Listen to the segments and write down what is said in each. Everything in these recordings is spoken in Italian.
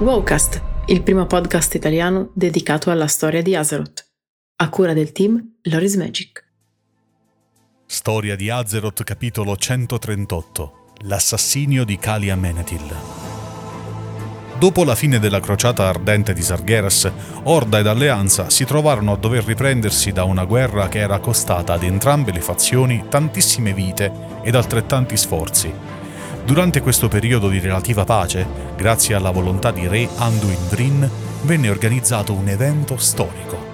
Wowcast, il primo podcast italiano dedicato alla storia di Azeroth, a cura del team Loris Magic. Storia di Azeroth capitolo 138 L'assassinio di Kalia Menethil Dopo la fine della crociata ardente di Sargeras, Orda ed Alleanza si trovarono a dover riprendersi da una guerra che era costata ad entrambe le fazioni tantissime vite ed altrettanti sforzi. Durante questo periodo di relativa pace, grazie alla volontà di re Anduin Vrin, venne organizzato un evento storico.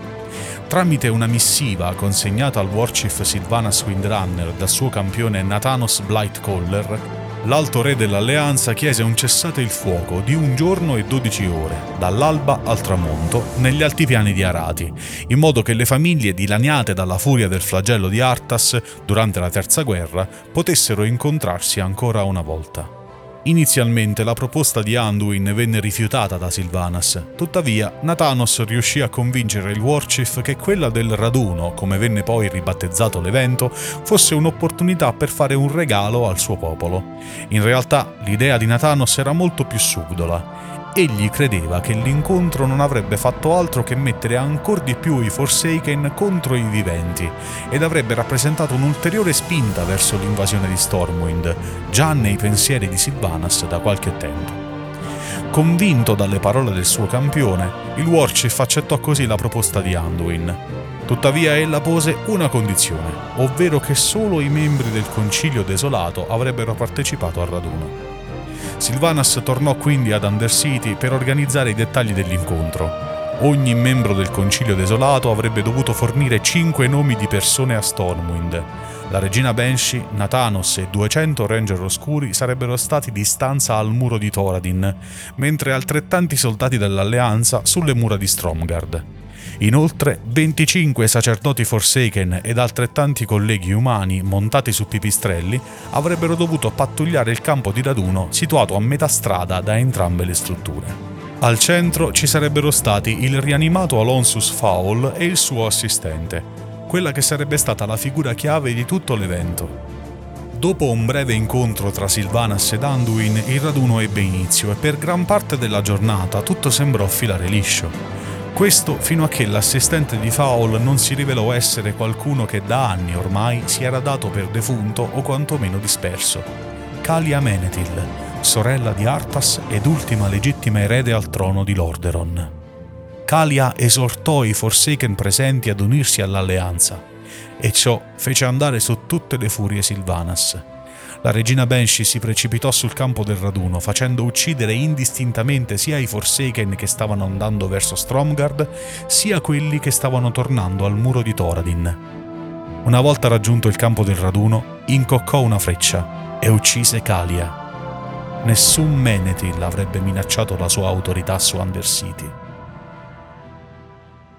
Tramite una missiva consegnata al Warchief Sylvanas Windrunner dal suo campione Nathanos Blightcaller, l'alto re dell'alleanza chiese un cessate il fuoco di un giorno e dodici ore, dall'alba al tramonto, negli altipiani di Arati, in modo che le famiglie dilaniate dalla furia del flagello di Artas durante la terza guerra potessero incontrarsi ancora una volta. Inizialmente la proposta di Anduin venne rifiutata da Silvanas, tuttavia Nathanos riuscì a convincere il Warchief che quella del raduno, come venne poi ribattezzato l'evento, fosse un'opportunità per fare un regalo al suo popolo. In realtà l'idea di Nathanos era molto più subdola egli credeva che l'incontro non avrebbe fatto altro che mettere ancora di più i Forsaken contro i viventi ed avrebbe rappresentato un'ulteriore spinta verso l'invasione di Stormwind, già nei pensieri di Sylvanas da qualche tempo. Convinto dalle parole del suo campione, il Warchief accettò così la proposta di Anduin. Tuttavia ella pose una condizione, ovvero che solo i membri del Concilio Desolato avrebbero partecipato al raduno. Silvanas tornò quindi ad Undercity per organizzare i dettagli dell'incontro. Ogni membro del concilio desolato avrebbe dovuto fornire 5 nomi di persone a Stormwind. La regina Banshee, Nathanos e 200 ranger oscuri sarebbero stati di stanza al muro di Thoradin, mentre altrettanti soldati dell'alleanza sulle mura di Stromgard. Inoltre, 25 sacerdoti Forsaken ed altrettanti colleghi umani montati su pipistrelli avrebbero dovuto pattugliare il campo di raduno situato a metà strada da entrambe le strutture. Al centro ci sarebbero stati il rianimato Alonsus Fowl e il suo assistente, quella che sarebbe stata la figura chiave di tutto l'evento. Dopo un breve incontro tra Silvanas ed Anduin, il raduno ebbe inizio e per gran parte della giornata tutto sembrò filare liscio. Questo fino a che l'assistente di Fowl non si rivelò essere qualcuno che da anni ormai si era dato per defunto o quantomeno disperso. Kalia Menethil, sorella di Arthas ed ultima legittima erede al trono di Lordaeron. Kalia esortò i Forsaken presenti ad unirsi all'alleanza, e ciò fece andare su tutte le furie Silvanas la regina Banshee si precipitò sul campo del raduno, facendo uccidere indistintamente sia i Forsaken che stavano andando verso Stromgard, sia quelli che stavano tornando al muro di Thoradin. Una volta raggiunto il campo del raduno, incoccò una freccia e uccise Kalia. Nessun Menethil avrebbe minacciato la sua autorità su Undercity.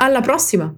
Alla prossima!